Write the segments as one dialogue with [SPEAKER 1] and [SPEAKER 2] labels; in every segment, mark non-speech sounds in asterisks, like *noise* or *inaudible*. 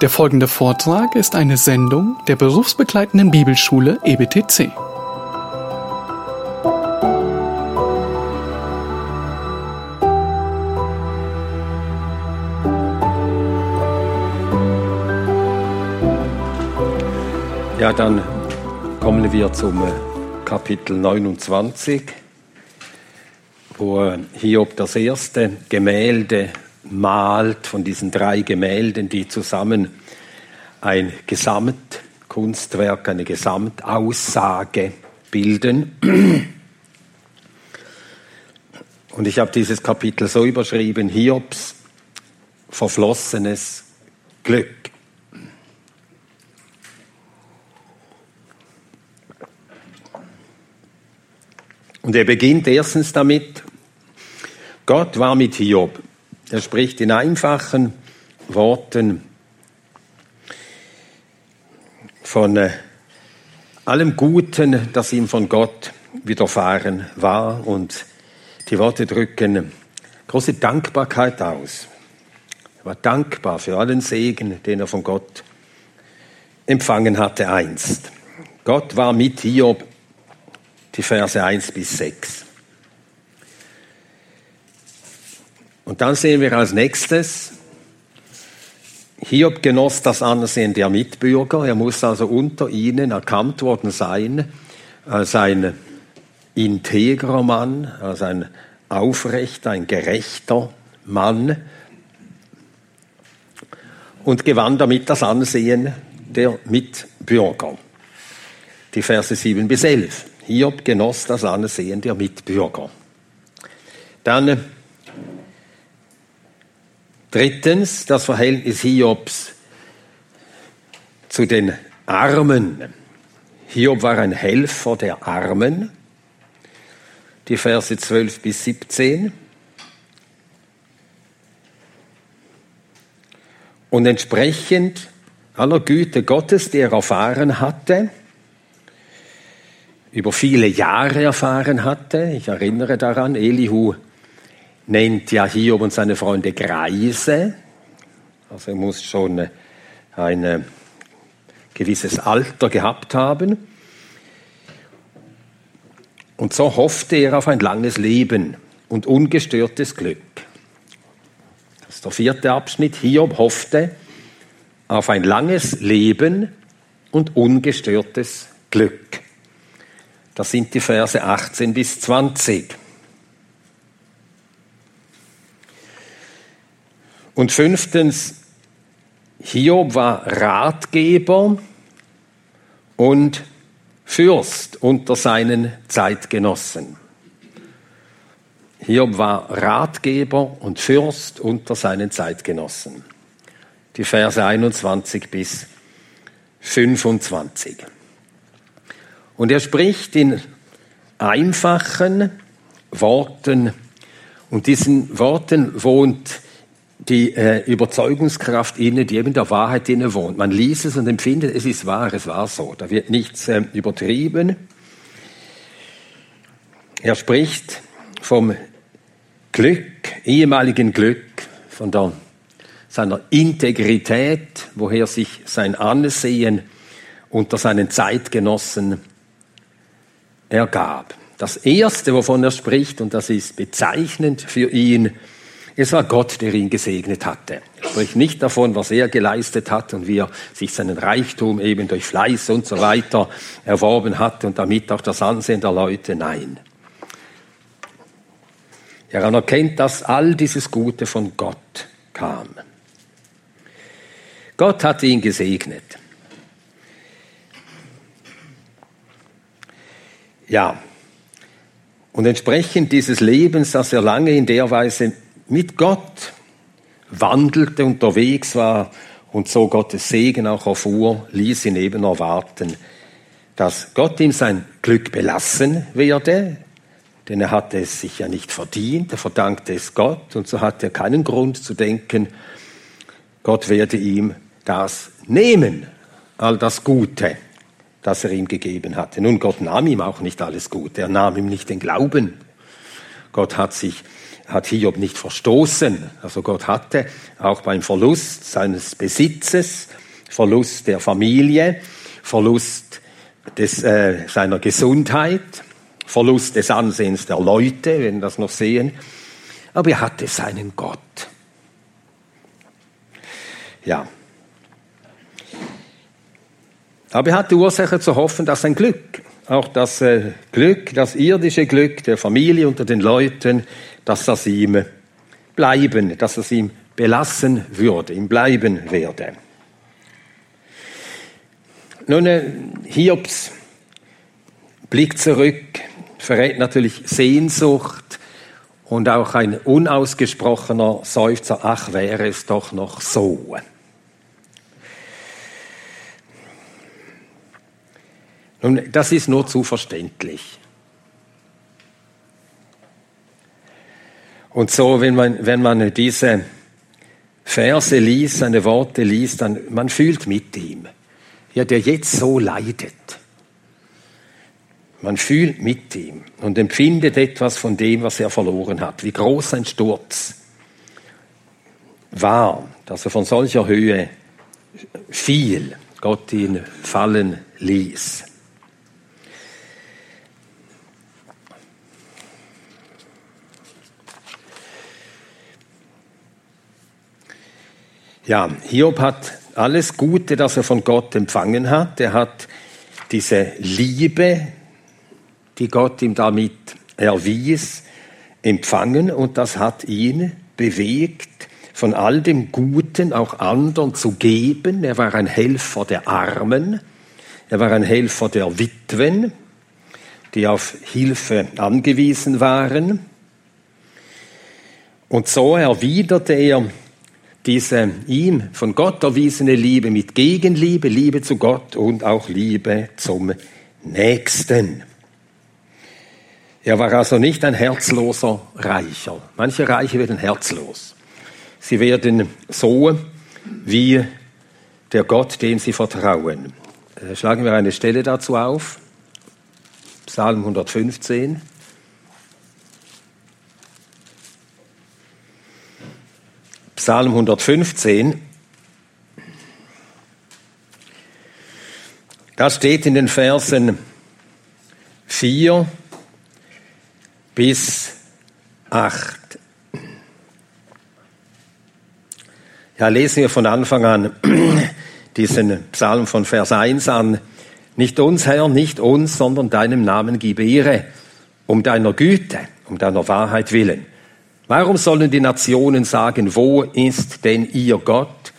[SPEAKER 1] Der folgende Vortrag ist eine Sendung der berufsbegleitenden Bibelschule EBTC.
[SPEAKER 2] Ja, dann kommen wir zum äh, Kapitel 29, wo Hiob das erste Gemälde malt von diesen drei Gemälden, die zusammen ein Gesamtkunstwerk, eine Gesamtaussage bilden. Und ich habe dieses Kapitel so überschrieben, Hiobs verflossenes Glück. Und er beginnt erstens damit, Gott war mit Hiob. Er spricht in einfachen Worten von äh, allem Guten, das ihm von Gott widerfahren war. Und die Worte drücken große Dankbarkeit aus. Er war dankbar für allen Segen, den er von Gott empfangen hatte einst. Gott war mit Hiob die Verse 1 bis 6. Und dann sehen wir als nächstes, Hiob genoss das Ansehen der Mitbürger. Er muss also unter ihnen erkannt worden sein als ein integrer Mann, als ein aufrechter, ein gerechter Mann und gewann damit das Ansehen der Mitbürger. Die Verse 7 bis 11. Hiob genoss das Ansehen der Mitbürger. Dann drittens das Verhältnis Hiobs zu den Armen. Hiob war ein Helfer der Armen. Die Verse 12 bis 17. Und entsprechend aller Güte Gottes, die er erfahren hatte, über viele Jahre erfahren hatte. Ich erinnere daran, Elihu nennt ja Hiob und seine Freunde Greise. Also er muss schon ein gewisses Alter gehabt haben. Und so hoffte er auf ein langes Leben und ungestörtes Glück. Das ist der vierte Abschnitt. Hiob hoffte auf ein langes Leben und ungestörtes Glück. Das sind die Verse 18 bis 20. Und fünftens, Hiob war Ratgeber und Fürst unter seinen Zeitgenossen. Hiob war Ratgeber und Fürst unter seinen Zeitgenossen. Die Verse 21 bis 25. Und er spricht in einfachen Worten und diesen Worten wohnt die äh, Überzeugungskraft inne, die eben der Wahrheit inne wohnt. Man liest es und empfindet, es ist wahr, es war so. Da wird nichts äh, übertrieben. Er spricht vom Glück, ehemaligen Glück, von der, seiner Integrität, woher sich sein Ansehen unter seinen Zeitgenossen ergab. Das Erste, wovon er spricht, und das ist bezeichnend für ihn, es war Gott, der ihn gesegnet hatte. Er spricht nicht davon, was er geleistet hat und wie er sich seinen Reichtum eben durch Fleiß und so weiter erworben hat und damit auch das Ansehen der Leute. Nein. Er anerkennt, dass all dieses Gute von Gott kam. Gott hat ihn gesegnet. Ja, und entsprechend dieses Lebens, das er lange in der Weise mit Gott wandelte, unterwegs war und so Gottes Segen auch erfuhr, ließ ihn eben erwarten, dass Gott ihm sein Glück belassen werde, denn er hatte es sich ja nicht verdient, er verdankte es Gott und so hatte er keinen Grund zu denken, Gott werde ihm das nehmen, all das Gute, das er ihm gegeben hatte. Nun, Gott nahm ihm auch nicht alles Gute. Er nahm ihm nicht den Glauben. Gott hat sich hat Hiob nicht verstoßen. Also Gott hatte auch beim Verlust seines Besitzes, Verlust der Familie, Verlust des, äh, seiner Gesundheit, Verlust des Ansehens der Leute, wenn das noch sehen. Aber er hatte seinen Gott. Ja. Aber er hatte Ursache zu hoffen, dass sein Glück, auch das äh, Glück, das irdische Glück der Familie unter den Leuten, dass das ihm bleiben, dass es ihm belassen würde, ihm bleiben werde. Nun, äh, Hiobs Blick zurück verrät natürlich Sehnsucht und auch ein unausgesprochener Seufzer, ach wäre es doch noch so. Nun, das ist nur zu verständlich. Und so, wenn man, wenn man diese Verse liest, seine Worte liest, dann man fühlt mit ihm, ja, der jetzt so leidet. Man fühlt mit ihm und empfindet etwas von dem, was er verloren hat. Wie groß ein Sturz war, dass er von solcher Höhe fiel, Gott ihn fallen ließ. Ja, Hiob hat alles Gute, das er von Gott empfangen hat. Er hat diese Liebe, die Gott ihm damit erwies, empfangen und das hat ihn bewegt, von all dem Guten auch anderen zu geben. Er war ein Helfer der Armen, er war ein Helfer der Witwen, die auf Hilfe angewiesen waren. Und so erwiderte er diese ihm von Gott erwiesene Liebe mit Gegenliebe, Liebe zu Gott und auch Liebe zum Nächsten. Er war also nicht ein herzloser Reicher. Manche Reiche werden herzlos. Sie werden so wie der Gott, dem sie vertrauen. Äh, schlagen wir eine Stelle dazu auf. Psalm 115. Psalm 115. Da steht in den Versen 4 bis 8. Ja, lesen wir von Anfang an *clears throat* diesen Psalm von Vers 1 an. Nicht uns, Herr, nicht uns, sondern deinem Namen gib Ehre, um deiner Güte, um deiner Wahrheit willen. Warum sollen die Nationen sagen, wo ist denn ihr Gott?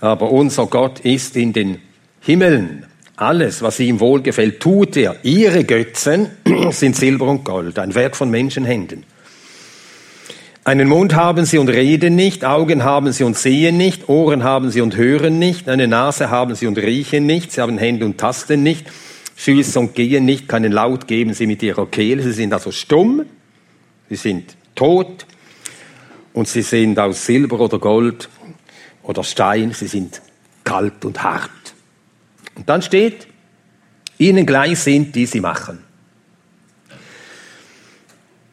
[SPEAKER 2] Aber unser Gott ist in den Himmeln. Alles, was ihm wohlgefällt, tut er. Ihre Götzen *clears throat* sind Silber und Gold, ein Werk von Menschenhänden. Einen Mund haben sie und reden nicht, Augen haben sie und sehen nicht, Ohren haben sie und hören nicht, eine Nase haben sie und riechen nicht, sie haben Hände und tasten nicht, Füße und gehen nicht, keinen Laut geben sie mit ihrer Kehle, sie sind also stumm, sie sind tot und sie sind aus Silber oder Gold oder Stein, sie sind kalt und hart. Und dann steht, ihnen gleich sind, die sie machen.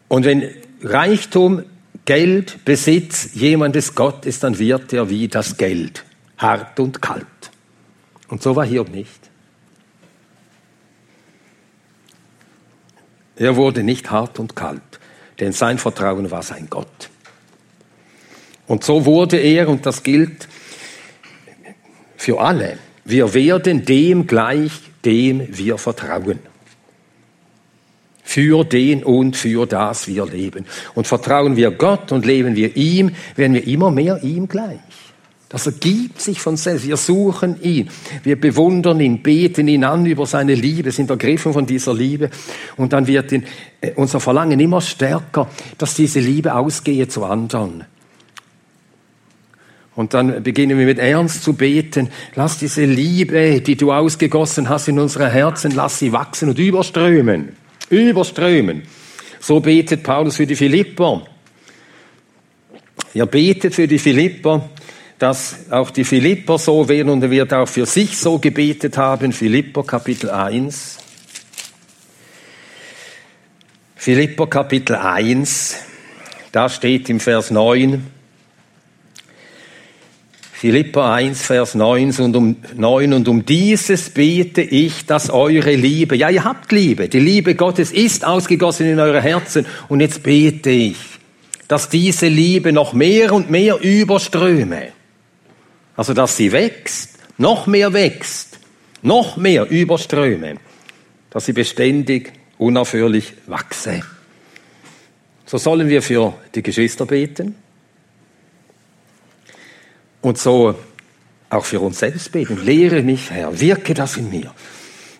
[SPEAKER 2] Und wenn Reichtum, Geld, Besitz jemandes Gott ist, dann wird er wie das Geld, hart und kalt. Und so war Hiob nicht. Er wurde nicht hart und kalt, denn sein Vertrauen war sein Gott. Und so wurde er, und das gilt für alle, wir werden dem gleich, dem wir vertrauen. Für den und für das wir leben. Und vertrauen wir Gott und leben wir ihm, werden wir immer mehr ihm gleich. Das ergibt sich von selbst. Wir suchen ihn. Wir bewundern ihn, beten ihn an über seine Liebe, sind ergriffen von dieser Liebe. Und dann wird äh, unser Verlangen immer stärker, dass diese Liebe ausgehe zu anderen. Und dann beginnen wir mit Ernst zu beten. Lass diese Liebe, die du ausgegossen hast in unsere Herzen, lass sie wachsen und überströmen. Überströmen. So betet Paulus für die Philipper. Er betet für die Philipper, dass auch die Philipper so werden und er wird auch für sich so gebetet haben. Philipper Kapitel 1. Philipper Kapitel 1, Da steht im Vers 9, Philippa 1, Vers 9 und, um, 9, und um dieses bete ich, dass eure Liebe, ja, ihr habt Liebe, die Liebe Gottes ist ausgegossen in eure Herzen und jetzt bete ich, dass diese Liebe noch mehr und mehr überströme. Also, dass sie wächst, noch mehr wächst, noch mehr überströme, dass sie beständig, unaufhörlich wachse. So sollen wir für die Geschwister beten, und so auch für uns selbst beten. Lehre mich, Herr, wirke das in mir.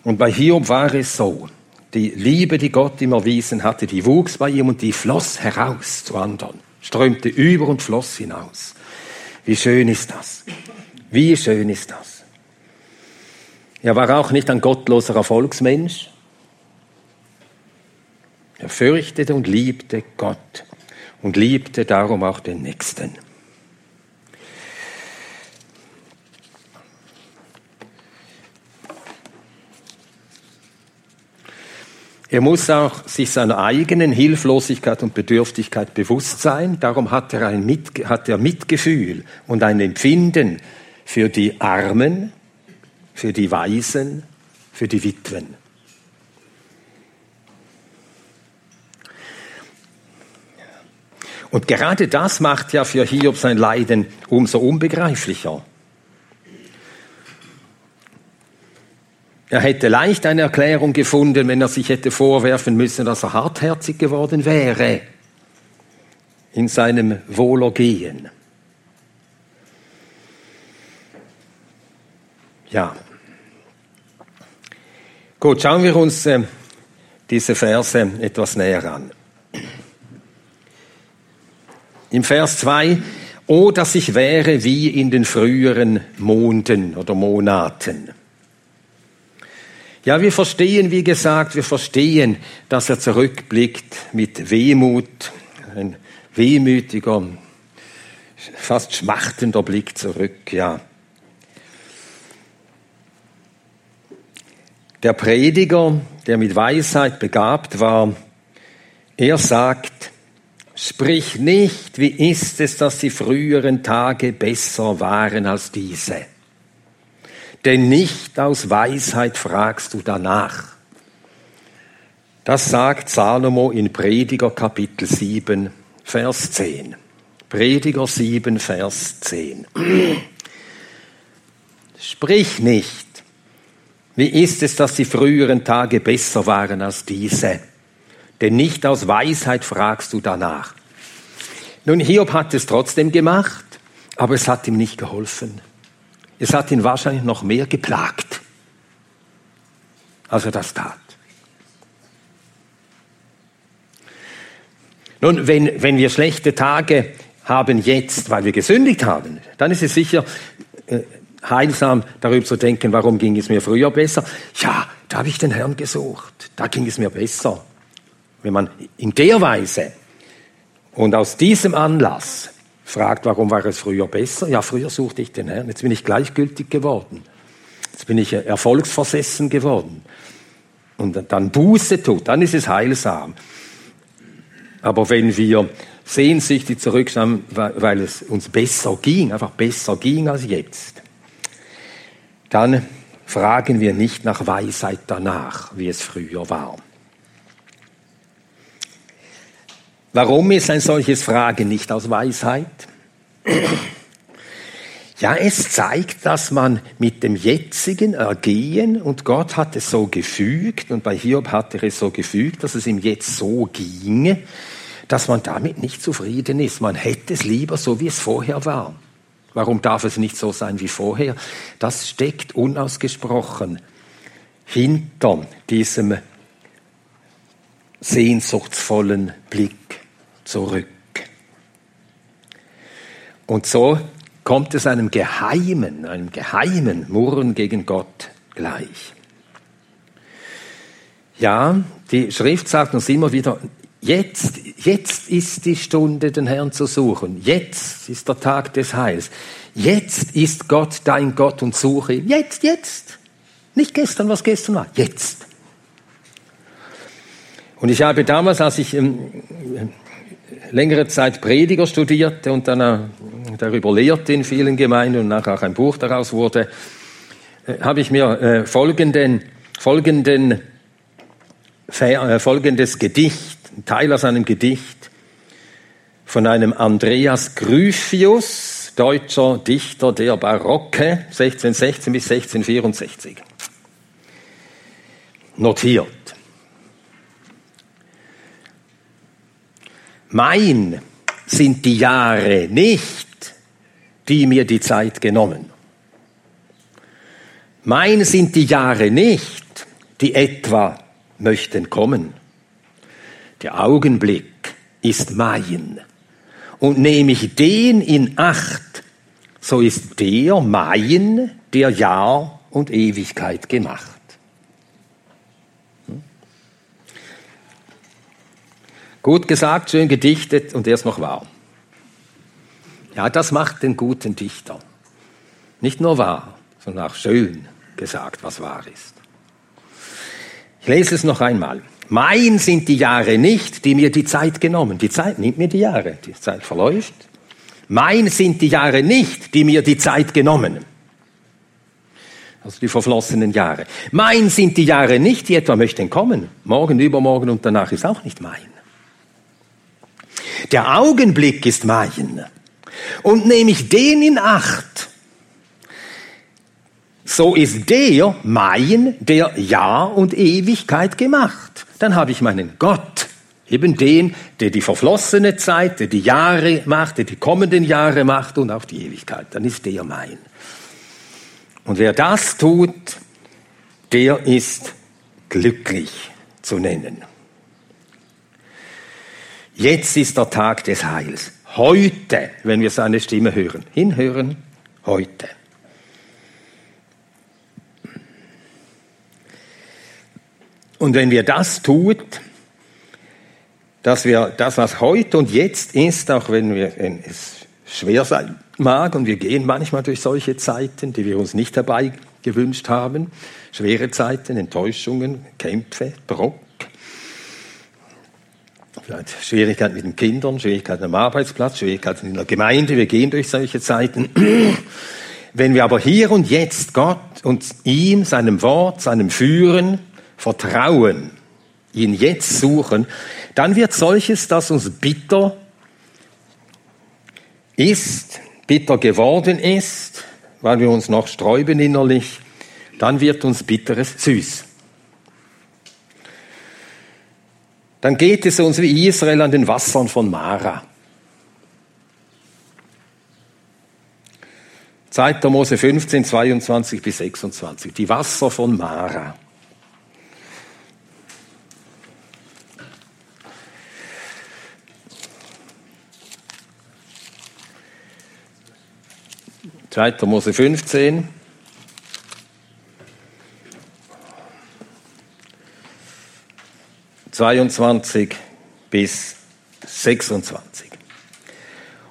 [SPEAKER 2] Und bei Hiob war es so. Die Liebe, die Gott ihm erwiesen hatte, die wuchs bei ihm und die floss heraus zu anderen, strömte über und floss hinaus. Wie schön ist das? Wie schön ist das? Er war auch nicht ein gottloser Erfolgsmensch. Er fürchtete und liebte Gott und liebte darum auch den Nächsten. Er muss auch sich seiner eigenen Hilflosigkeit und Bedürftigkeit bewusst sein. Darum hat er, ein Mit, hat er Mitgefühl und ein Empfinden für die Armen, für die Waisen, für die Witwen. Und gerade das macht ja für Hiob sein Leiden umso unbegreiflicher. Er hätte leicht eine Erklärung gefunden, wenn er sich hätte vorwerfen müssen, dass er hartherzig geworden wäre in seinem Wohlergehen. Ja. Gut, schauen wir uns äh, diese Verse etwas näher an. Im Vers 2, oh, dass ich wäre wie in den früheren Monden oder Monaten. Ja, wir verstehen, wie gesagt, wir verstehen, dass er zurückblickt mit Wehmut, ein wehmütiger, fast schmachtender Blick zurück, ja. Der Prediger, der mit Weisheit begabt war, er sagt, sprich nicht, wie ist es, dass die früheren Tage besser waren als diese denn nicht aus Weisheit fragst du danach. Das sagt Salomo in Prediger Kapitel 7, Vers 10. Prediger 7, Vers 10. Sprich nicht, wie ist es, dass die früheren Tage besser waren als diese? Denn nicht aus Weisheit fragst du danach. Nun, Hiob hat es trotzdem gemacht, aber es hat ihm nicht geholfen. Es hat ihn wahrscheinlich noch mehr geplagt, als er das tat. Nun, wenn, wenn wir schlechte Tage haben jetzt, weil wir gesündigt haben, dann ist es sicher äh, heilsam, darüber zu denken, warum ging es mir früher besser. Ja, da habe ich den Herrn gesucht, da ging es mir besser. Wenn man in der Weise und aus diesem Anlass fragt, warum war es früher besser? Ja, früher suchte ich den Herrn, jetzt bin ich gleichgültig geworden. Jetzt bin ich erfolgsversessen geworden. Und dann Buße tut, dann ist es heilsam. Aber wenn wir sehnsüchtig zurückschauen, weil es uns besser ging, einfach besser ging als jetzt, dann fragen wir nicht nach Weisheit danach, wie es früher war. Warum ist ein solches Fragen nicht aus Weisheit? *clears throat* Ja, es zeigt, dass man mit dem jetzigen Ergehen, und Gott hat es so gefügt, und bei Hiob hat er es so gefügt, dass es ihm jetzt so ginge, dass man damit nicht zufrieden ist. Man hätte es lieber so, wie es vorher war. Warum darf es nicht so sein wie vorher? Das steckt unausgesprochen hinter diesem sehnsuchtsvollen Blick zurück. Und so kommt es einem geheimen, einem geheimen Murren gegen Gott gleich. Ja, die Schrift sagt uns immer wieder, jetzt, jetzt ist die Stunde, den Herrn zu suchen. Jetzt ist der Tag des Heils. Jetzt ist Gott dein Gott und suche ihn. Jetzt, jetzt. Nicht gestern, was gestern war. Jetzt. Und ich habe damals, als ich ähm, längere Zeit Prediger studierte und dann äh, darüber lehrte in vielen Gemeinden und nachher auch ein Buch daraus wurde, äh, habe ich mir äh, folgenden, folgenden, folgendes Gedicht, ein Teil aus einem Gedicht von einem Andreas Gryphius, deutscher Dichter der Barocke, 1616 bis 1664, notiert. Mein sind die Jahre nicht, die mir die Zeit genommen. Mein sind die Jahre nicht, die etwa möchten kommen. Der Augenblick ist mein. Und nehme ich den in Acht, so ist der mein, der Jahr und Ewigkeit gemacht. Gut gesagt, schön gedichtet und erst noch wahr. Ja, das macht den guten Dichter. Nicht nur wahr, sondern auch schön gesagt, was wahr ist. Ich lese es noch einmal. Mein sind die Jahre nicht, die mir die Zeit genommen. Die Zeit nimmt mir die Jahre. Die Zeit verläuft. Mein sind die Jahre nicht, die mir die Zeit genommen. Also die verflossenen Jahre. Mein sind die Jahre nicht, die etwa möchten kommen. Morgen, übermorgen und danach ist auch nicht mein. Der Augenblick ist mein. Und nehme ich den in Acht, so ist der mein, der Jahr und Ewigkeit gemacht. Dann habe ich meinen Gott, eben den, der die verflossene Zeit, der die Jahre macht, der die kommenden Jahre macht und auch die Ewigkeit. Dann ist der mein. Und wer das tut, der ist glücklich zu nennen. Jetzt ist der Tag des Heils. Heute, wenn wir seine Stimme hören. Hinhören, heute. Und wenn wir das tun, dass wir das, was heute und jetzt ist, auch wenn, wir, wenn es schwer sein mag, und wir gehen manchmal durch solche Zeiten, die wir uns nicht dabei gewünscht haben, schwere Zeiten, Enttäuschungen, Kämpfe, Druck, Schwierigkeiten mit den Kindern, Schwierigkeiten am Arbeitsplatz, Schwierigkeiten in der Gemeinde. Wir gehen durch solche Zeiten. *clears throat* Wenn wir aber hier und jetzt Gott und ihm, seinem Wort, seinem Führen vertrauen, ihn jetzt suchen, dann wird solches, das uns bitter ist, bitter geworden ist, weil wir uns noch sträuben innerlich, dann wird uns Bitteres süß. Dann geht es uns wie Israel an den Wassern von Mara. 2. Mose 15, 22 bis 26. Die Wasser von Mara. Zweiter Mose 15, 22 bis 26.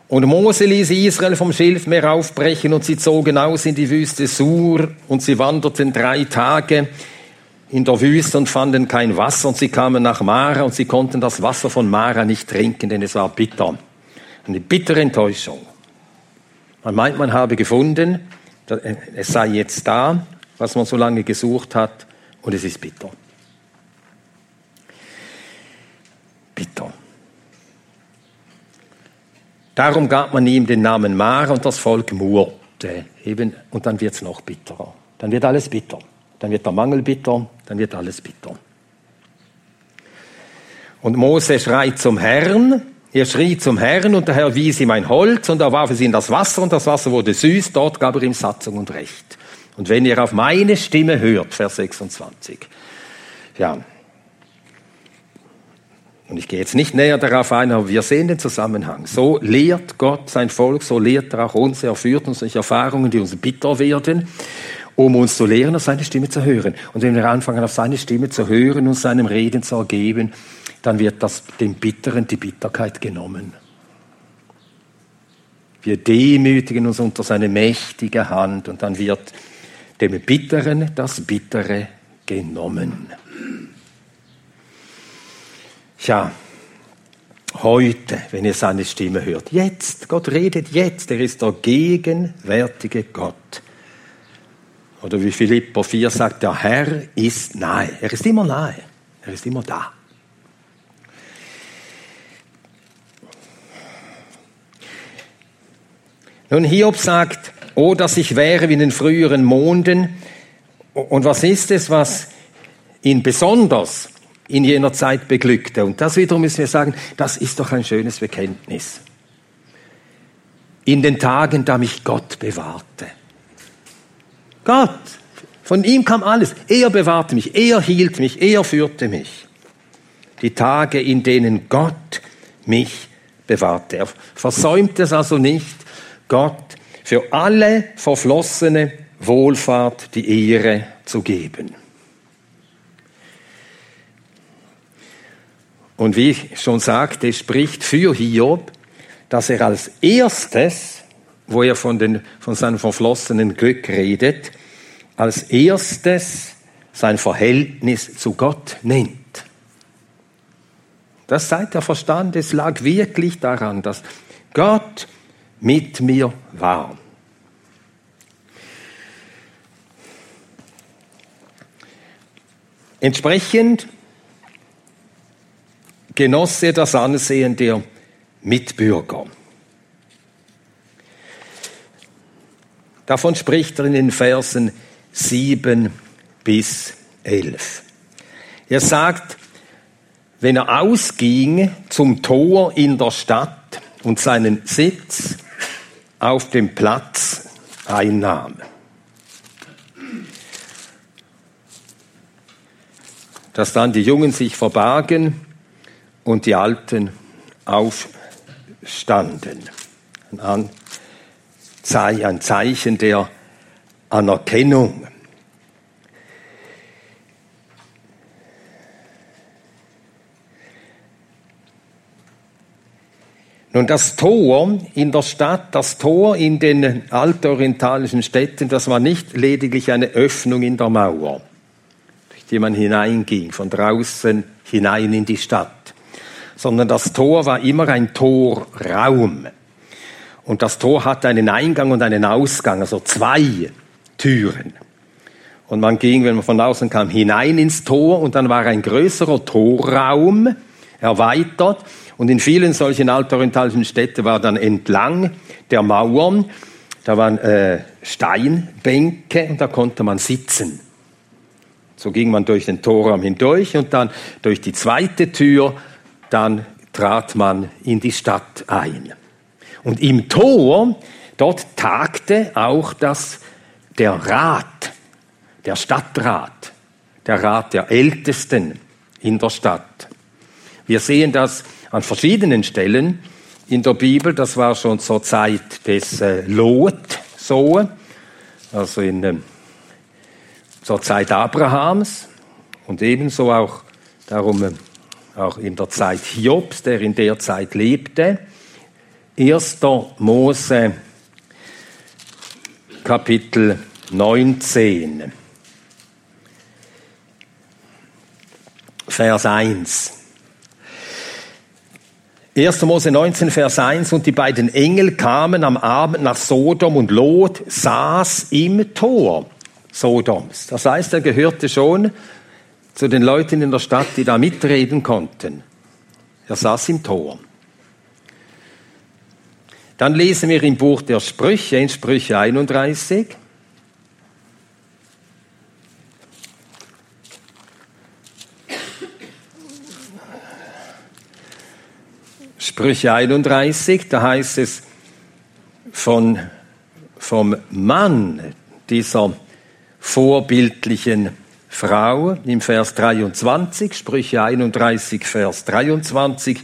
[SPEAKER 2] Und Mose ließ Israel vom Schilfmeer aufbrechen und sie zogen aus in die Wüste Sur und sie wanderten drei Tage in der Wüste und fanden kein Wasser und sie kamen nach Mara und sie konnten das Wasser von Mara nicht trinken, denn es war bitter. Eine bittere Enttäuschung. Man meint, man habe gefunden, es sei jetzt da, was man so lange gesucht hat und es ist bitter. Bitter. Darum gab man ihm den Namen Mara und das Volk murrte. Eben, und dann wird es noch bitterer. Dann wird alles bitter. Dann wird der Mangel bitter, dann wird alles bitter. Und Mose schreit zum Herrn, er schrie zum Herrn und der Herr wies ihm ein Holz und er warf es in das Wasser und das Wasser wurde süß, dort gab er ihm Satzung und Recht. Und wenn ihr auf meine Stimme hört, Vers 26, ja, und ich gehe jetzt nicht näher darauf ein, aber wir sehen den Zusammenhang. So lehrt Gott sein Volk, so lehrt er auch uns, er führt uns durch Erfahrungen, die uns bitter werden, um uns zu lehren, auf seine Stimme zu hören. Und wenn wir anfangen, auf seine Stimme zu hören und seinem Reden zu ergeben, dann wird das dem Bitteren die Bitterkeit genommen. Wir demütigen uns unter seine mächtige Hand und dann wird dem Bitteren das Bittere genommen. Tja, Heute, wenn ihr seine Stimme hört. Jetzt. Gott redet jetzt. Er ist der gegenwärtige Gott. Oder wie Philipper 4 sagt, der Herr ist nahe. Er ist immer nahe. Er ist immer da. Nun, Hiob sagt, oh, dass ich wäre wie in den früheren Monden. Und was ist es, was ihn besonders in jener Zeit beglückte? Und das wiederum müssen wir sagen, das ist doch ein schönes Bekenntnis. In den Tagen, da mich Gott bewahrte. Gott, von ihm kam alles. Er bewahrte mich, er hielt mich, er führte mich. Die Tage, in denen Gott mich bewahrte. Er versäumte es also nicht, Gott für alle verflossene Wohlfahrt die Ehre zu geben. Und wie ich schon sagte, spricht für Hiob, dass er als erstes, wo er von, den, von seinem verflossenen Glück redet, als erstes sein Verhältnis zu Gott nennt. Das seit er verstand, es lag wirklich daran, dass Gott mit mir war. Entsprechend genoss er das Ansehen der Mitbürger. Davon spricht er in den Versen 7 bis 11. Er sagt, wenn er ausging zum Tor in der Stadt und seinen Sitz auf dem Platz einnahm. Dass dann die Jungen sich verbargen und die Alten aufstanden. Ein Zeichen der Anerkennung. Nun, das Tor in der Stadt, das Tor in den altorientalischen Städten, das war nicht lediglich eine Öffnung in der Mauer, durch die man hineinging, von draußen hinein in die Stadt, sondern das Tor war immer ein Torraum. Und das Tor hatte einen Eingang und einen Ausgang, also zwei Türen. Und man ging, wenn man von außen kam, hinein ins Tor und dann war ein größerer Torraum erweitert und in vielen solchen altorientalischen Städten war dann entlang der Mauern, da waren äh, Steinbänke und da konnte man sitzen. So ging man durch den Torraum hindurch und dann durch die zweite Tür, dann trat man in die Stadt ein. Und im Tor, dort tagte auch das, der Rat, der Stadtrat, der Rat der Ältesten in der Stadt. Wir sehen das an verschiedenen Stellen in der Bibel. Das war schon zur Zeit des äh, Lot so, also in, äh, zur Zeit Abrahams und ebenso auch darum äh, auch in der Zeit Hiobs, der in der Zeit lebte. 1. Mose Kapitel 19, Vers 1. 1. Mose 19, Vers 1, und die beiden Engel kamen am Abend nach Sodom und Lot saß im Tor Sodoms. Das heißt, er gehörte schon zu den Leuten in der Stadt, die da mitreden konnten. Er saß im Tor. Dann lesen wir im Buch der Sprüche, in Sprüche 31, Sprüche 31, da heißt es von, vom Mann dieser vorbildlichen Frau im Vers 23, Sprüche 31, Vers 23,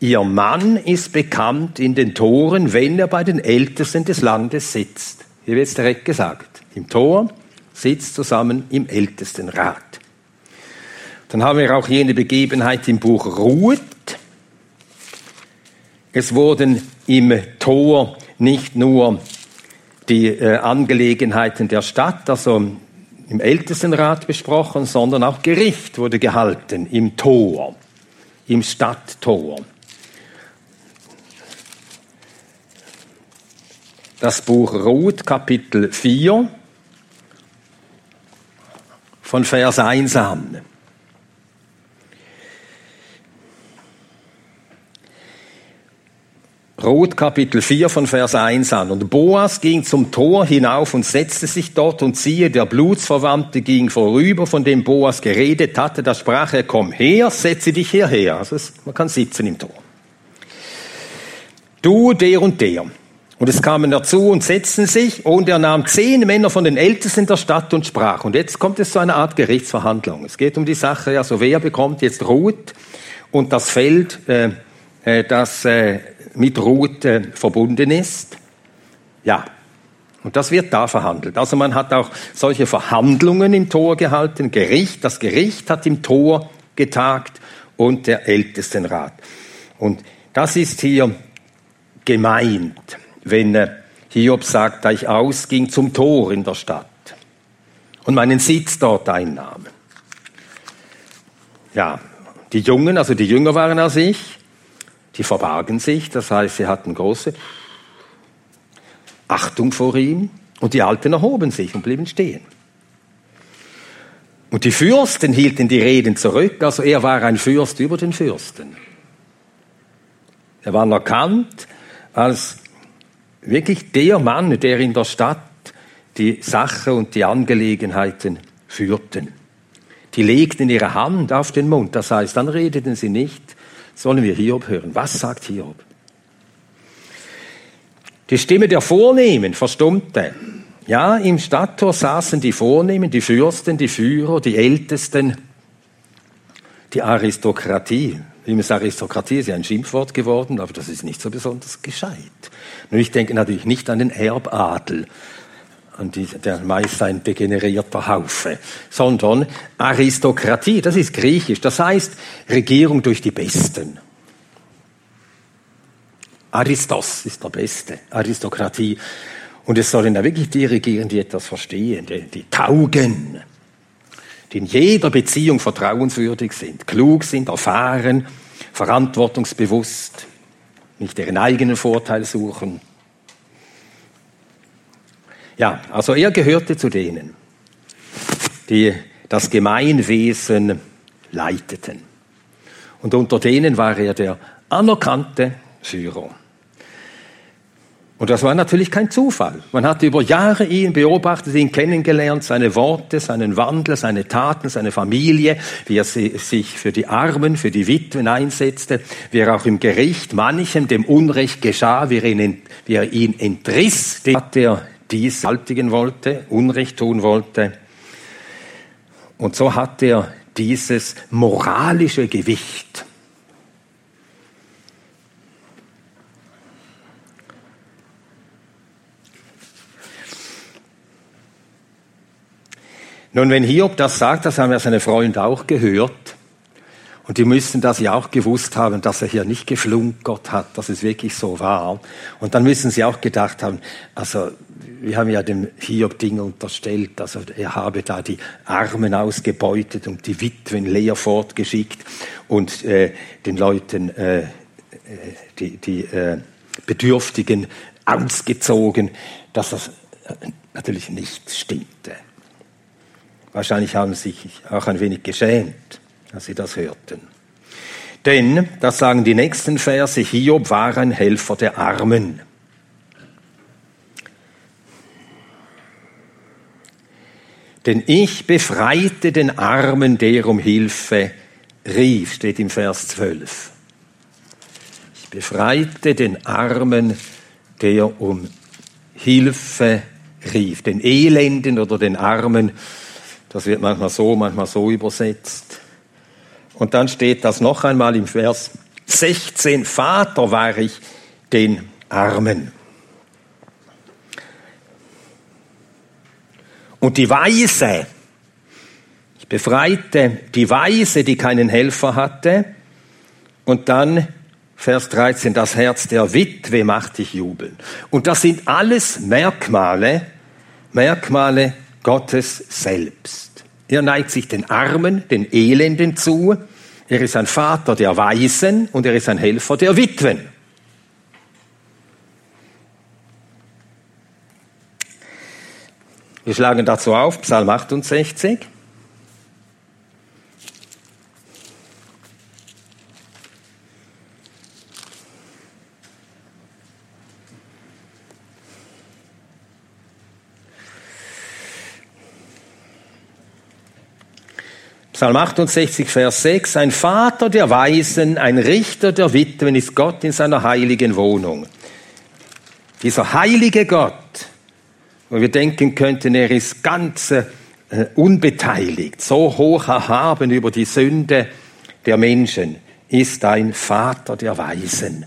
[SPEAKER 2] ihr Mann ist bekannt in den Toren, wenn er bei den Ältesten des Landes sitzt. Hier wird es direkt gesagt. Im Tor sitzt zusammen im Ältestenrat. Dann haben wir auch jene Begebenheit im Buch Ruth, es wurden im Tor nicht nur die äh, Angelegenheiten der Stadt, also im Ältestenrat besprochen, sondern auch Gericht wurde gehalten im Tor, im Stadttor. Das Buch Ruth, Kapitel 4, von Vers 1 an. Ruth Kapitel 4 von Vers 1 an. Und Boas ging zum Tor hinauf und setzte sich dort und siehe, der Blutsverwandte ging vorüber, von dem Boas geredet hatte. Da sprach er, komm her, setze dich hierher. Also es, man kann sitzen im Tor. Du, der und der. Und es kamen dazu und setzten sich und er nahm zehn Männer von den Ältesten der Stadt und sprach. Und jetzt kommt es zu einer Art Gerichtsverhandlung. Es geht um die Sache, also wer bekommt jetzt Ruth und das Feld, äh, äh, das äh, mit äh, verbunden ist. Ja, und das wird da verhandelt. Also man hat auch solche Verhandlungen im Tor gehalten. Gericht, das Gericht hat im Tor getagt und der Ältestenrat. Und das ist hier gemeint, wenn äh, Hiob sagt, da ich ausging zum Tor in der Stadt und meinen Sitz dort einnahm. Ja, die Jungen, also die Jünger waren als ich, die verbargen sich, das heißt, sie hatten große Achtung vor ihm und die Alten erhoben sich und blieben stehen. Und die Fürsten hielten die Reden zurück, also er war ein Fürst über den Fürsten. Er war erkannt als wirklich der Mann, der in der Stadt die Sache und die Angelegenheiten führten. Die legten ihre Hand auf den Mund, das heißt, dann redeten sie nicht, sollen wir Hiob hören. Was sagt Hiob? Die Stimme der Vornehmen verstummte. Ja, im Stadttor saßen die Vornehmen, die Fürsten, die Führer, die Ältesten, die Aristokratie. Übrigens, Aristokratie ist ja ein Schimpfwort geworden, aber das ist nicht so besonders gescheit. Nur ich denke natürlich nicht an den Erbadel, an die, der meist ein degenerierter Haufe, sondern Aristokratie, das ist griechisch, das heißt Regierung durch die Besten. Aristos ist der Beste, Aristokratie. Und es sollen da wirklich die regieren, die etwas verstehen, die, die taugen, die in jeder Beziehung vertrauenswürdig sind, klug sind, erfahren, verantwortungsbewusst, nicht ihren eigenen Vorteil suchen, ja, also er gehörte zu denen, die das Gemeinwesen leiteten. Und unter denen war er der anerkannte Führer. Und das war natürlich kein Zufall. Man hatte über Jahre ihn beobachtet, ihn kennengelernt, seine Worte, seinen Wandel, seine Taten, seine Familie, wie er sich für die Armen, für die Witwen einsetzte, wie er auch im Gericht manchem dem Unrecht geschah, wie er ihn, wie er ihn entriss, hat er dies saltigen wollte, Unrecht tun wollte. Und so hat er dieses moralische Gewicht. Nun, wenn Hiob das sagt, das haben ja seine Freunde auch gehört, und die müssen das ja auch gewusst haben, dass er hier nicht geflunkert hat, dass es wirklich so war. Und dann müssen sie auch gedacht haben, also wir haben ja dem Hiob Dinge unterstellt, also er habe da die Armen ausgebeutet und die Witwen leer fortgeschickt und äh, den Leuten äh, äh die, die äh, Bedürftigen ausgezogen, dass das äh, natürlich nicht stimmte. Wahrscheinlich haben sie sich auch ein wenig geschämt als sie das hörten. Denn, das sagen die nächsten Verse, Hiob war ein Helfer der Armen. Denn ich befreite den Armen, der um Hilfe rief, steht im Vers 12. Ich befreite den Armen, der um Hilfe rief. Den Elenden oder den Armen, das wird manchmal so, manchmal so übersetzt. Und dann steht das noch einmal im Vers 16, Vater war ich den Armen. Und die Weise, ich befreite die Weise, die keinen Helfer hatte. Und dann Vers 13, das Herz der Witwe macht dich jubeln. Und das sind alles Merkmale, Merkmale Gottes selbst. Er neigt sich den Armen, den Elenden zu. Er ist ein Vater der Weisen und er ist ein Helfer der Witwen. Wir schlagen dazu auf, Psalm 68. Psalm 68, Vers 6. Ein Vater der Weisen, ein Richter der Witwen ist Gott in seiner heiligen Wohnung. Dieser heilige Gott, wo wir denken könnten, er ist ganz äh, unbeteiligt, so hoch erhaben über die Sünde der Menschen, ist ein Vater der Weisen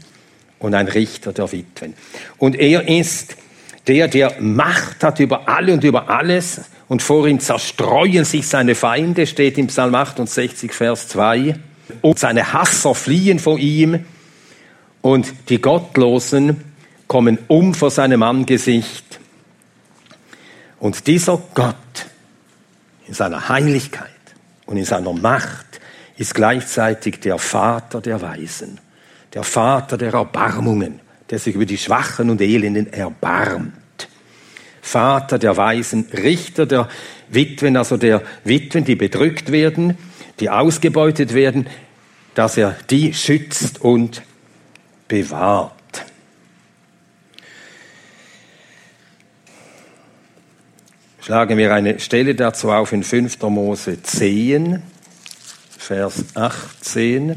[SPEAKER 2] und ein Richter der Witwen. Und er ist der, der Macht hat über alle und über alles und vor ihm zerstreuen sich seine Feinde, steht im Psalm 68, Vers 2. Und seine Hasser fliehen vor ihm und die Gottlosen kommen um vor seinem Angesicht. Und dieser Gott in seiner Heiligkeit und in seiner Macht ist gleichzeitig der Vater der Weisen, der Vater der Erbarmungen, der sich über die Schwachen und Elenden erbarmt. Vater der Weisen, Richter der Witwen, also der Witwen, die bedrückt werden, die ausgebeutet werden, dass er die schützt und bewahrt. Schlagen wir eine Stelle dazu auf in 5. Mose 10, Vers 18.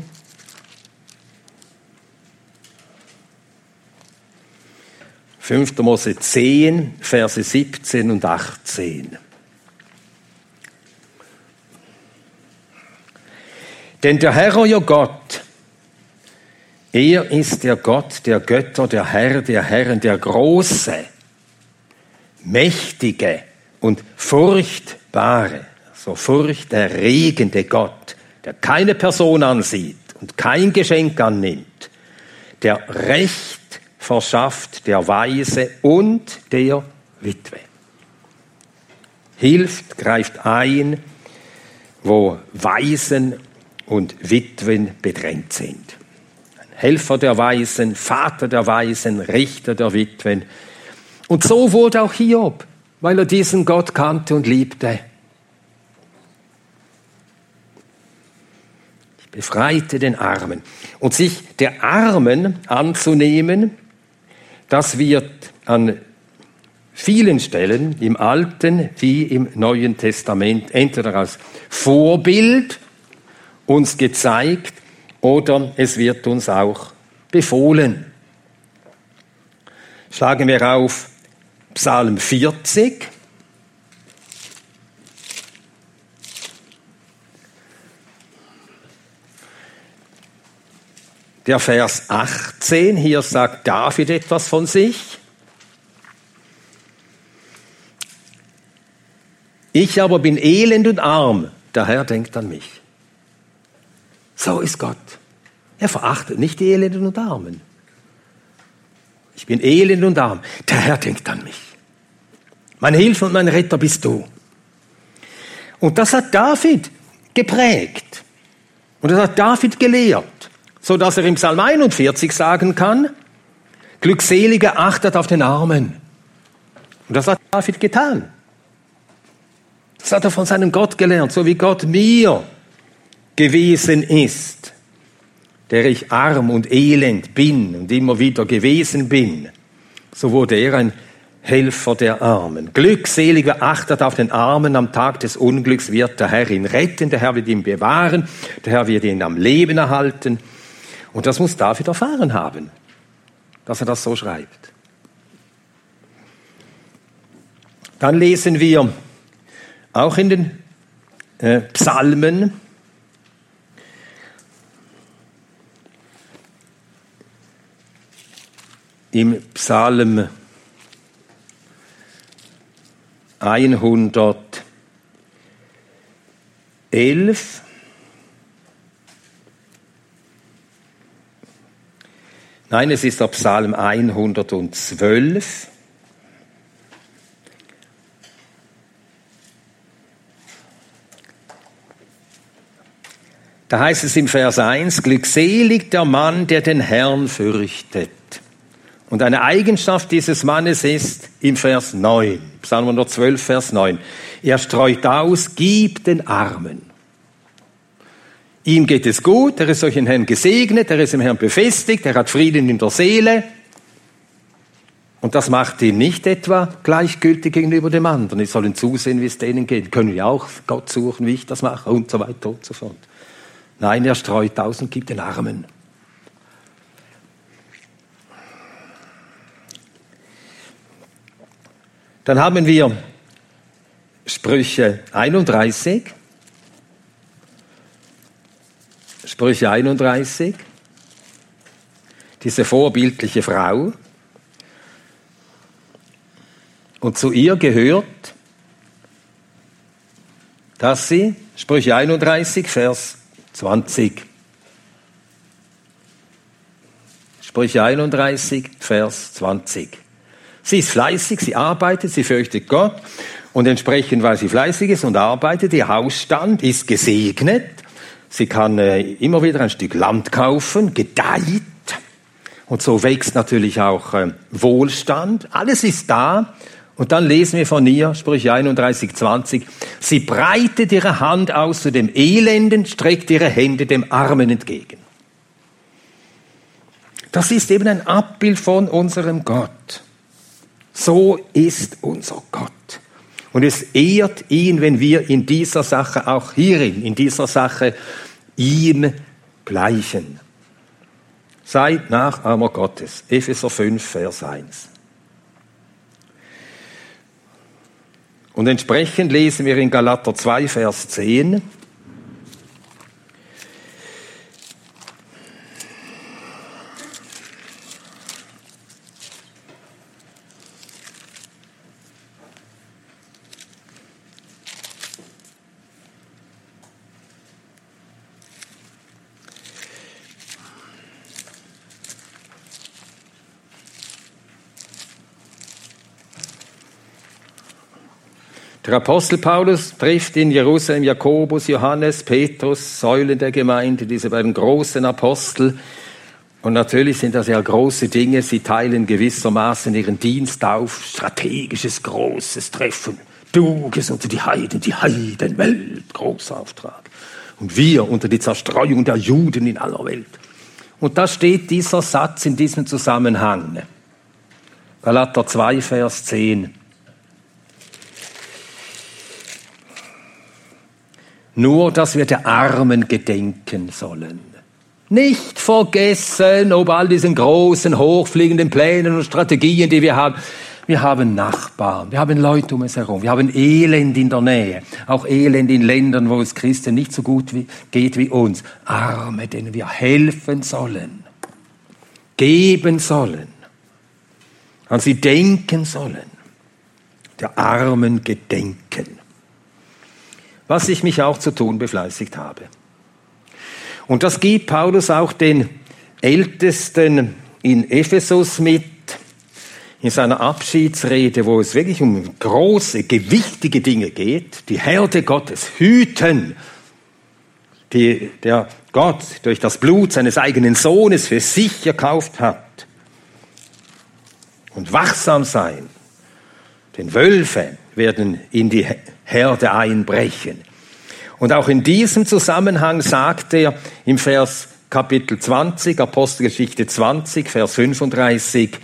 [SPEAKER 2] 5. Mose 10, Verse 17 und 18. Denn der Herr, euer Gott, er ist der Gott der Götter, der Herr der Herren, der große, mächtige und furchtbare, so furchterregende Gott, der keine Person ansieht und kein Geschenk annimmt, der Recht verschafft der Weise und der Witwe. Hilft, greift ein, wo Waisen und Witwen bedrängt sind. Helfer der Weisen, Vater der Weisen, Richter der Witwen. Und so wurde auch Hiob, weil er diesen Gott kannte und liebte. Ich befreite den Armen. Und sich der Armen anzunehmen, das wird an vielen Stellen im Alten wie im Neuen Testament entweder als Vorbild uns gezeigt oder es wird uns auch befohlen. Schlagen wir auf Psalm 40. Der Vers 18, hier sagt David etwas von sich. Ich aber bin elend und arm, der Herr denkt an mich. So ist Gott. Er verachtet nicht die Elenden und Armen. Ich bin elend und arm, der Herr denkt an mich. Mein Hilfe und mein Retter bist du. Und das hat David geprägt. Und das hat David gelehrt so dass er im Psalm 41 sagen kann, Glückselige achtet auf den Armen. Und das hat David getan. Das hat er von seinem Gott gelernt, so wie Gott mir gewesen ist, der ich arm und elend bin und immer wieder gewesen bin. So wurde er ein Helfer der Armen. Glückselig, achtet auf den Armen am Tag des Unglücks, wird der Herr ihn retten, der Herr wird ihn bewahren, der Herr wird ihn am Leben erhalten. Und das muss David erfahren haben, dass er das so schreibt. Dann lesen wir auch in den äh, Psalmen, im Psalm 111, Nein, es ist der Psalm 112. Da heißt es im Vers 1, glückselig der Mann, der den Herrn fürchtet. Und eine Eigenschaft dieses Mannes ist, im Vers 9. Psalm 112, Vers 9. Er streut aus, gibt den Armen. Ihm geht es gut, er ist durch den Herrn gesegnet, er ist im Herrn befestigt, er hat Frieden in der Seele. Und das macht ihn nicht etwa gleichgültig gegenüber dem anderen. Ich sollen zusehen, wie es denen geht. Können wir auch Gott suchen, wie ich das mache und so weiter und so fort. Nein, er streut aus und gibt den Armen. Dann haben wir Sprüche 31. Sprüche 31. Diese vorbildliche Frau. Und zu ihr gehört, dass sie, Sprüche 31, Vers 20. Sprüche 31, Vers 20. Sie ist fleißig, sie arbeitet, sie fürchtet Gott und entsprechend, weil sie fleißig ist und arbeitet, ihr Hausstand ist gesegnet. Sie kann äh, immer wieder ein Stück Land kaufen, gedeiht. Und so wächst natürlich auch äh, Wohlstand. Alles ist da. Und dann lesen wir von ihr, Sprüche 31, 20, sie breitet ihre Hand aus zu dem Elenden, streckt ihre Hände dem Armen entgegen. Das ist eben ein Abbild von unserem Gott. So ist unser Gott. Und es ehrt ihn, wenn wir in dieser Sache, auch hierin, in dieser Sache, ihm gleichen. Seid Nachahmer Gottes. Epheser 5, Vers 1. Und entsprechend lesen wir in Galater 2, Vers 10, Der Apostel Paulus trifft in Jerusalem Jakobus, Johannes, Petrus, Säulen der Gemeinde, diese beiden großen Apostel. Und natürlich sind das ja große Dinge. Sie teilen gewissermaßen ihren Dienst auf. Strategisches, großes Treffen. Du gehst unter die Heiden, die Heidenwelt. Großer Auftrag. Und wir unter die Zerstreuung der Juden in aller Welt. Und da steht dieser Satz in diesem Zusammenhang. Galater 2, Vers 10. Nur, dass wir der Armen gedenken sollen. Nicht vergessen, ob all diesen großen, hochfliegenden Plänen und Strategien, die wir haben. Wir haben Nachbarn, wir haben Leute um uns herum, wir haben Elend in der Nähe, auch Elend in Ländern, wo es Christen nicht so gut geht wie uns. Arme, denen wir helfen sollen, geben sollen, an sie denken sollen, der Armen gedenken was ich mich auch zu tun befleißigt habe. Und das gibt Paulus auch den Ältesten in Ephesus mit, in seiner Abschiedsrede, wo es wirklich um große, gewichtige Dinge geht, die Herde Gottes hüten, die der Gott durch das Blut seines eigenen Sohnes für sich erkauft hat. Und wachsam sein, denn Wölfe werden in die Herde einbrechen. Und auch in diesem Zusammenhang sagt er im Vers Kapitel 20, Apostelgeschichte 20, Vers 35,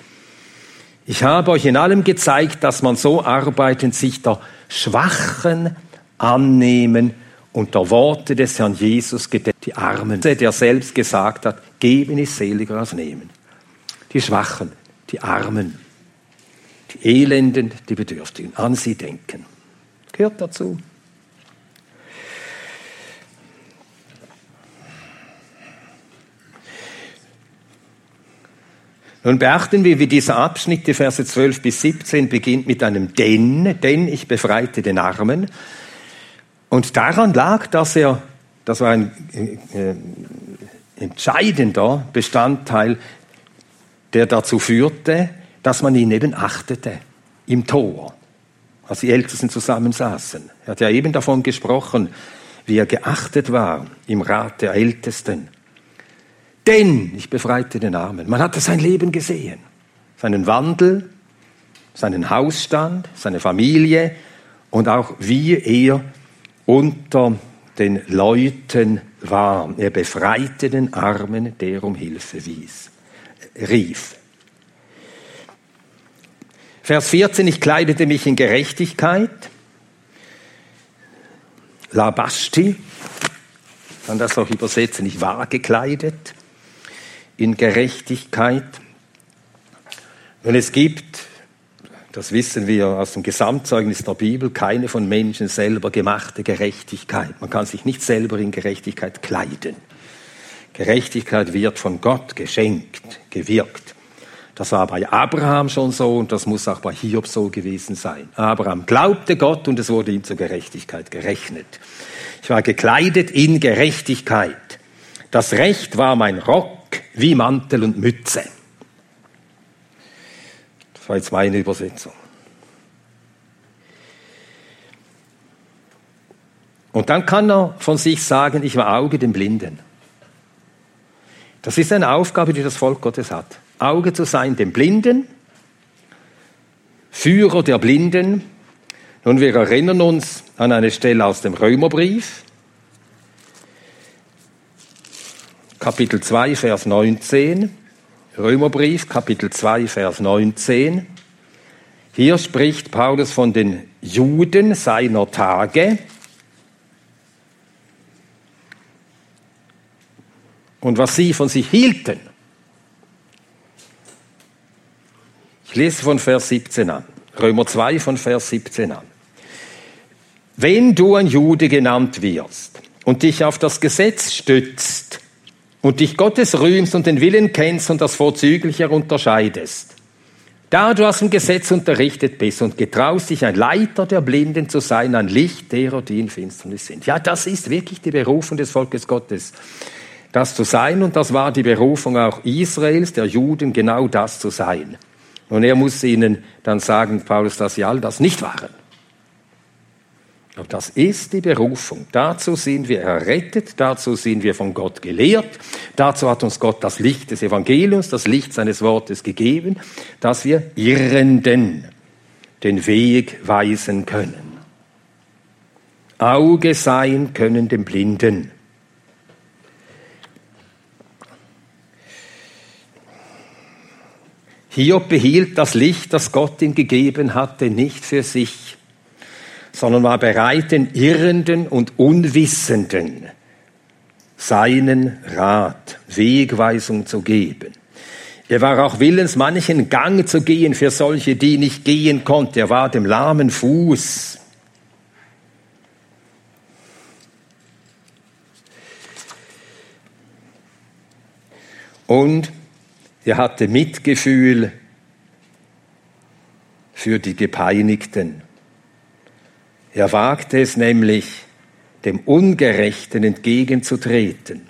[SPEAKER 2] ich habe euch in allem gezeigt, dass man so arbeitend sich der Schwachen annehmen und der Worte des Herrn Jesus gedenkt, die Armen, der selbst gesagt hat, geben ist seliger als nehmen. Die Schwachen, die Armen, die Elenden, die Bedürftigen, an sie denken gehört dazu. Nun beachten wir, wie dieser Abschnitt, die Verse 12 bis 17, beginnt mit einem Denn, denn ich befreite den Armen. Und daran lag, dass er, das war ein äh, entscheidender Bestandteil, der dazu führte, dass man ihn eben achtete im Tor als die Ältesten zusammensaßen. Er hat ja eben davon gesprochen, wie er geachtet war im Rat der Ältesten. Denn ich befreite den Armen. Man hatte sein Leben gesehen, seinen Wandel, seinen Hausstand, seine Familie und auch wie er unter den Leuten war. Er befreite den Armen, der um Hilfe wies, rief. Vers 14, ich kleidete mich in Gerechtigkeit. Labasti, kann das auch übersetzen, ich war gekleidet in Gerechtigkeit. Und es gibt, das wissen wir aus dem Gesamtzeugnis der Bibel, keine von Menschen selber gemachte Gerechtigkeit. Man kann sich nicht selber in Gerechtigkeit kleiden. Gerechtigkeit wird von Gott geschenkt, gewirkt. Das war bei Abraham schon so und das muss auch bei Hiob so gewesen sein. Abraham glaubte Gott und es wurde ihm zur Gerechtigkeit gerechnet. Ich war gekleidet in Gerechtigkeit. Das Recht war mein Rock wie Mantel und Mütze. Das war jetzt meine Übersetzung. Und dann kann er von sich sagen, ich war Auge dem Blinden. Das ist eine Aufgabe, die das Volk Gottes hat. Auge zu sein dem Blinden, Führer der Blinden. Nun, wir erinnern uns an eine Stelle aus dem Römerbrief, Kapitel 2, Vers 19. Römerbrief, Kapitel 2, Vers 19. Hier spricht Paulus von den Juden seiner Tage. Und was sie von sich hielten. Ich lese von Vers 17 an. Römer 2 von Vers 17 an. Wenn du ein Jude genannt wirst und dich auf das Gesetz stützt und dich Gottes rühmst und den Willen kennst und das Vorzügliche unterscheidest, da du aus dem Gesetz unterrichtet bist und getraust dich, ein Leiter der Blinden zu sein, ein Licht derer, die in Finsternis sind. Ja, das ist wirklich die Berufung des Volkes Gottes, das zu sein. Und das war die Berufung auch Israels, der Juden, genau das zu sein. Und er muss ihnen dann sagen, Paulus, dass sie all das nicht waren. Aber das ist die Berufung. Dazu sind wir errettet, dazu sind wir von Gott gelehrt, dazu hat uns Gott das Licht des Evangeliums, das Licht seines Wortes gegeben, dass wir Irrenden den Weg weisen können. Auge sein können dem Blinden. Hiob behielt das Licht, das Gott ihm gegeben hatte, nicht für sich, sondern war bereit, den Irrenden und Unwissenden seinen Rat, Wegweisung zu geben. Er war auch willens, manchen Gang zu gehen für solche, die nicht gehen konnten. Er war dem lahmen Fuß. Und er hatte Mitgefühl für die Gepeinigten. Er wagte es nämlich, dem Ungerechten entgegenzutreten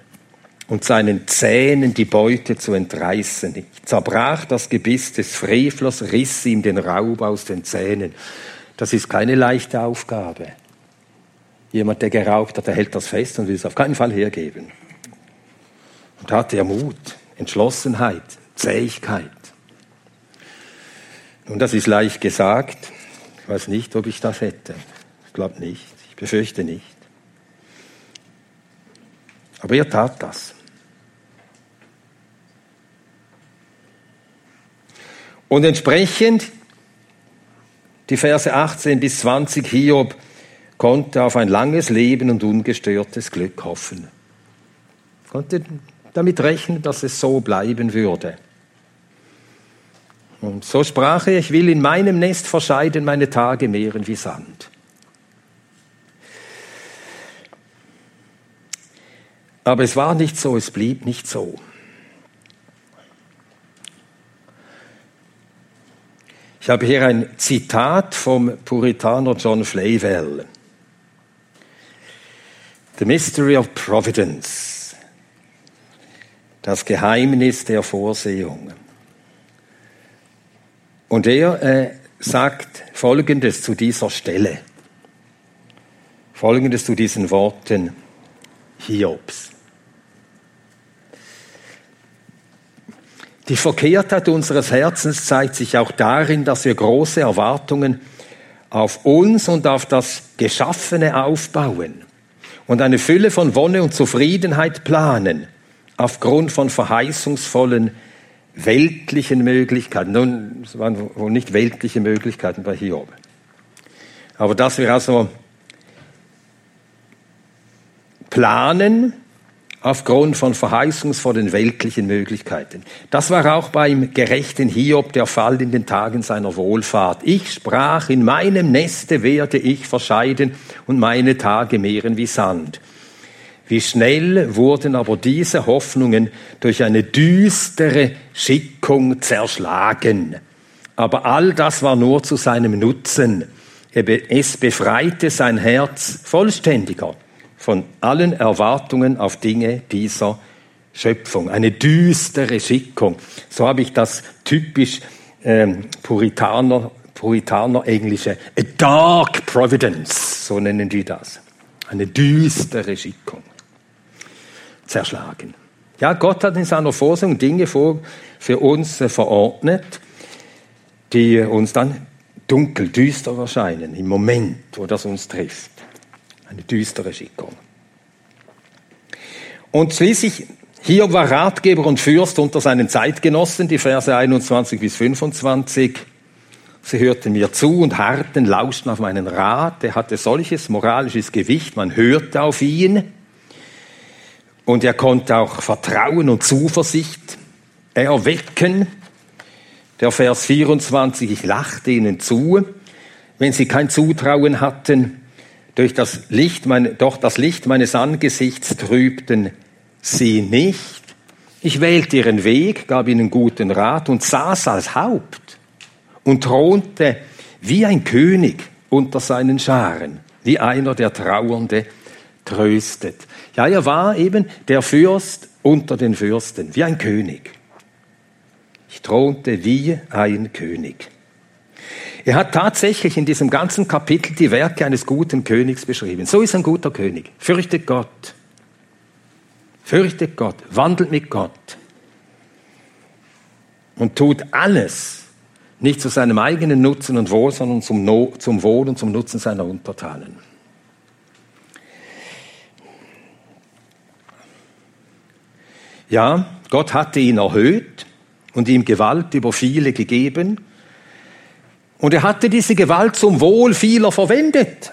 [SPEAKER 2] und seinen Zähnen die Beute zu entreißen. Ich zerbrach das Gebiss des Frevlers, riss ihm den Raub aus den Zähnen. Das ist keine leichte Aufgabe. Jemand, der geraubt hat, der hält das fest und will es auf keinen Fall hergeben. Und hatte er Mut, Entschlossenheit, Zähigkeit. Nun, das ist leicht gesagt. Ich weiß nicht, ob ich das hätte. Ich glaube nicht. Ich befürchte nicht. Aber er tat das. Und entsprechend, die Verse 18 bis 20, Hiob konnte auf ein langes Leben und ungestörtes Glück hoffen. Konnte damit rechnen, dass es so bleiben würde. Und so sprach er, ich will in meinem Nest verscheiden meine Tage mehren wie Sand. Aber es war nicht so, es blieb nicht so. Ich habe hier ein Zitat vom Puritaner John Flavel. The Mystery of Providence. Das Geheimnis der Vorsehung. Und er äh, sagt Folgendes zu dieser Stelle. Folgendes zu diesen Worten Hiobs. Die Verkehrtheit unseres Herzens zeigt sich auch darin, dass wir große Erwartungen auf uns und auf das Geschaffene aufbauen und eine Fülle von Wonne und Zufriedenheit planen, aufgrund von verheißungsvollen weltlichen Möglichkeiten. Nun, es waren wohl nicht weltliche Möglichkeiten bei Hiob. Aber dass wir also planen aufgrund von verheißungsvollen weltlichen Möglichkeiten. Das war auch beim gerechten Hiob der Fall in den Tagen seiner Wohlfahrt. Ich sprach, in meinem Neste werde ich verscheiden und meine Tage mehren wie Sand. Wie schnell wurden aber diese Hoffnungen durch eine düstere Schickung zerschlagen. Aber all das war nur zu seinem Nutzen. Es befreite sein Herz vollständiger von allen Erwartungen auf Dinge dieser Schöpfung. Eine düstere Schickung. So habe ich das typisch ähm, Puritaner, Puritaner Englische. A dark providence, so nennen die das. Eine düstere Schickung. Zerschlagen. Ja, Gott hat in seiner Vorsehung Dinge vor, für uns äh, verordnet, die uns dann dunkel, düster erscheinen, im Moment, wo das uns trifft. Eine düstere Schickung. Und schließlich, Hiob war Ratgeber und Fürst unter seinen Zeitgenossen, die Verse 21 bis 25. Sie hörten mir zu und harrten, lauschten auf meinen Rat. Er hatte solches moralisches Gewicht, man hörte auf ihn. Und er konnte auch Vertrauen und Zuversicht erwecken. Der Vers 24, ich lachte ihnen zu, wenn sie kein Zutrauen hatten durch das Licht, meine, doch das Licht meines Angesichts trübten sie nicht. Ich wählte ihren Weg, gab ihnen guten Rat und saß als Haupt und thronte wie ein König unter seinen Scharen, wie einer, der Trauernde tröstet. Ja, er war eben der Fürst unter den Fürsten, wie ein König. Ich thronte wie ein König. Er hat tatsächlich in diesem ganzen Kapitel die Werke eines guten Königs beschrieben. So ist ein guter König. Fürchtet Gott. Fürchtet Gott. Wandelt mit Gott. Und tut alles nicht zu seinem eigenen Nutzen und Wohl, sondern zum, no zum Wohl und zum Nutzen seiner Untertanen. Ja, Gott hatte ihn erhöht und ihm Gewalt über viele gegeben und er hatte diese Gewalt zum Wohl vieler verwendet.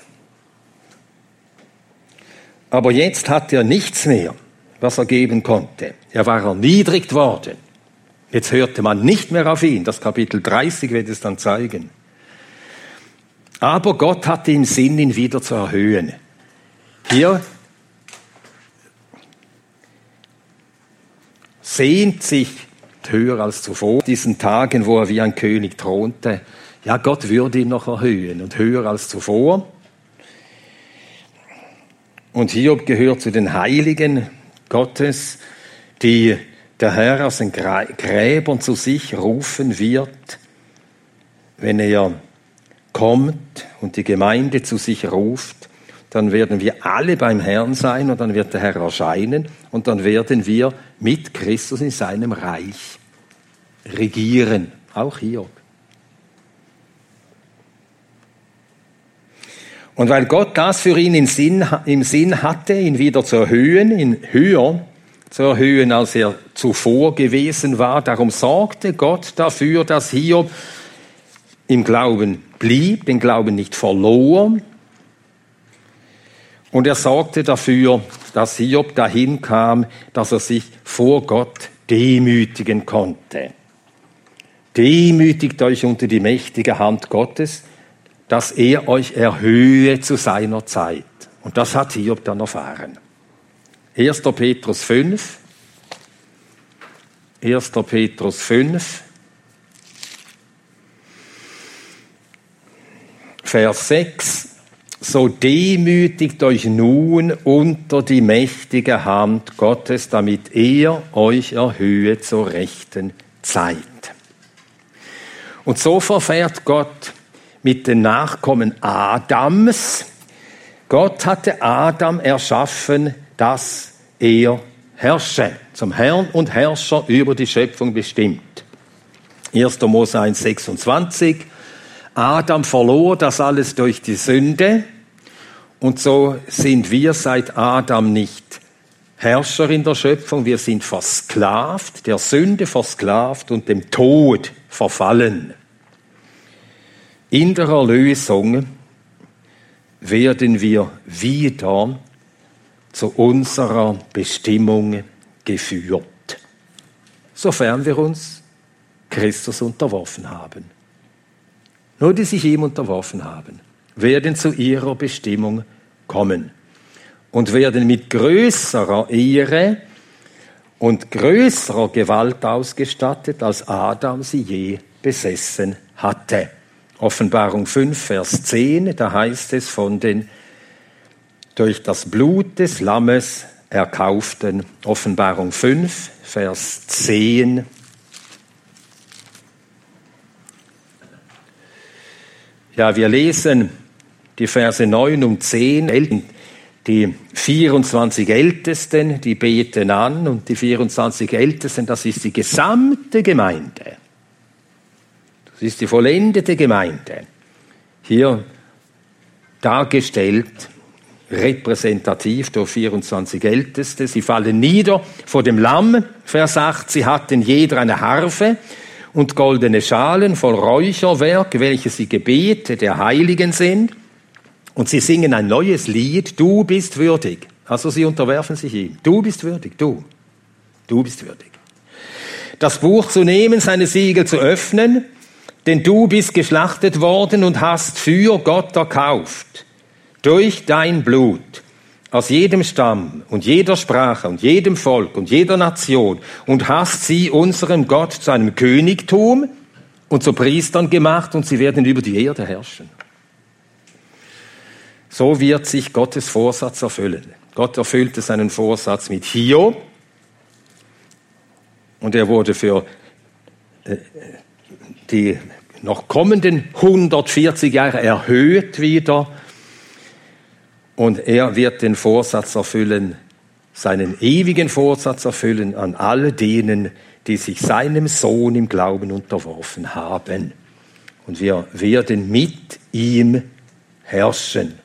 [SPEAKER 2] Aber jetzt hat er nichts mehr, was er geben konnte. Er war erniedrigt worden. Jetzt hörte man nicht mehr auf ihn. Das Kapitel 30 wird es dann zeigen. Aber Gott hatte im Sinn, ihn wieder zu erhöhen. Hier sehnt sich höher als zuvor, diesen Tagen, wo er wie ein König thronte, ja, Gott würde ihn noch erhöhen und höher als zuvor. Und Hiob gehört zu den Heiligen Gottes, die der Herr aus den Gräbern zu sich rufen wird, wenn er kommt und die Gemeinde zu sich ruft, dann werden wir alle beim Herrn sein und dann wird der Herr erscheinen und dann werden wir mit Christus in seinem Reich regieren, auch Hiob. Und weil Gott das für ihn im Sinn, im Sinn hatte, ihn wieder zu erhöhen, ihn höher zu erhöhen, als er zuvor gewesen war, darum sorgte Gott dafür, dass Hiob im Glauben blieb, den Glauben nicht verlor. Und er sorgte dafür, dass Hiob dahin kam, dass er sich vor Gott demütigen konnte. Demütigt euch unter die mächtige Hand Gottes, dass er euch erhöhe zu seiner Zeit. Und das hat Hiob dann erfahren. 1. Petrus 5. 1. Petrus 5. Vers 6. So demütigt euch nun unter die mächtige Hand Gottes, damit er euch erhöhe zur rechten Zeit. Und so verfährt Gott mit den Nachkommen Adams. Gott hatte Adam erschaffen, dass er herrsche, zum Herrn und Herrscher über die Schöpfung bestimmt. 1. Mose 1, 26. Adam verlor das alles durch die Sünde und so sind wir seit Adam nicht Herrscher in der Schöpfung, wir sind versklavt, der Sünde versklavt und dem Tod verfallen. In der Erlösung werden wir wieder zu unserer Bestimmung geführt, sofern wir uns Christus unterworfen haben. Nur die sich ihm unterworfen haben, werden zu ihrer Bestimmung kommen und werden mit größerer Ehre und größerer Gewalt ausgestattet, als Adam sie je besessen hatte. Offenbarung 5, Vers 10, da heißt es von den durch das Blut des Lammes erkauften. Offenbarung 5, Vers 10. Ja, wir lesen die Verse 9 und 10. Die 24 Ältesten, die beten an und die 24 Ältesten, das ist die gesamte Gemeinde. Das ist die vollendete Gemeinde. Hier dargestellt repräsentativ durch 24 Älteste. Sie fallen nieder vor dem Lamm, Vers 8. Sie hatten jeder eine Harfe und goldene Schalen voll Räucherwerk, welche sie Gebete der Heiligen sind. Und sie singen ein neues Lied, du bist würdig. Also sie unterwerfen sich ihm. Du bist würdig, du. Du bist würdig. Das Buch zu nehmen, seine Siegel zu öffnen, denn du bist geschlachtet worden und hast für Gott erkauft durch dein Blut aus jedem Stamm und jeder Sprache und jedem Volk und jeder Nation und hast sie unserem Gott zu einem Königtum und zu Priestern gemacht und sie werden über die Erde herrschen. So wird sich Gottes Vorsatz erfüllen. Gott erfüllte seinen Vorsatz mit Hiob und er wurde für äh, die noch kommenden 140 Jahre erhöht wieder und er wird den Vorsatz erfüllen, seinen ewigen Vorsatz erfüllen an alle denen, die sich seinem Sohn im Glauben unterworfen haben. Und wir werden mit ihm herrschen.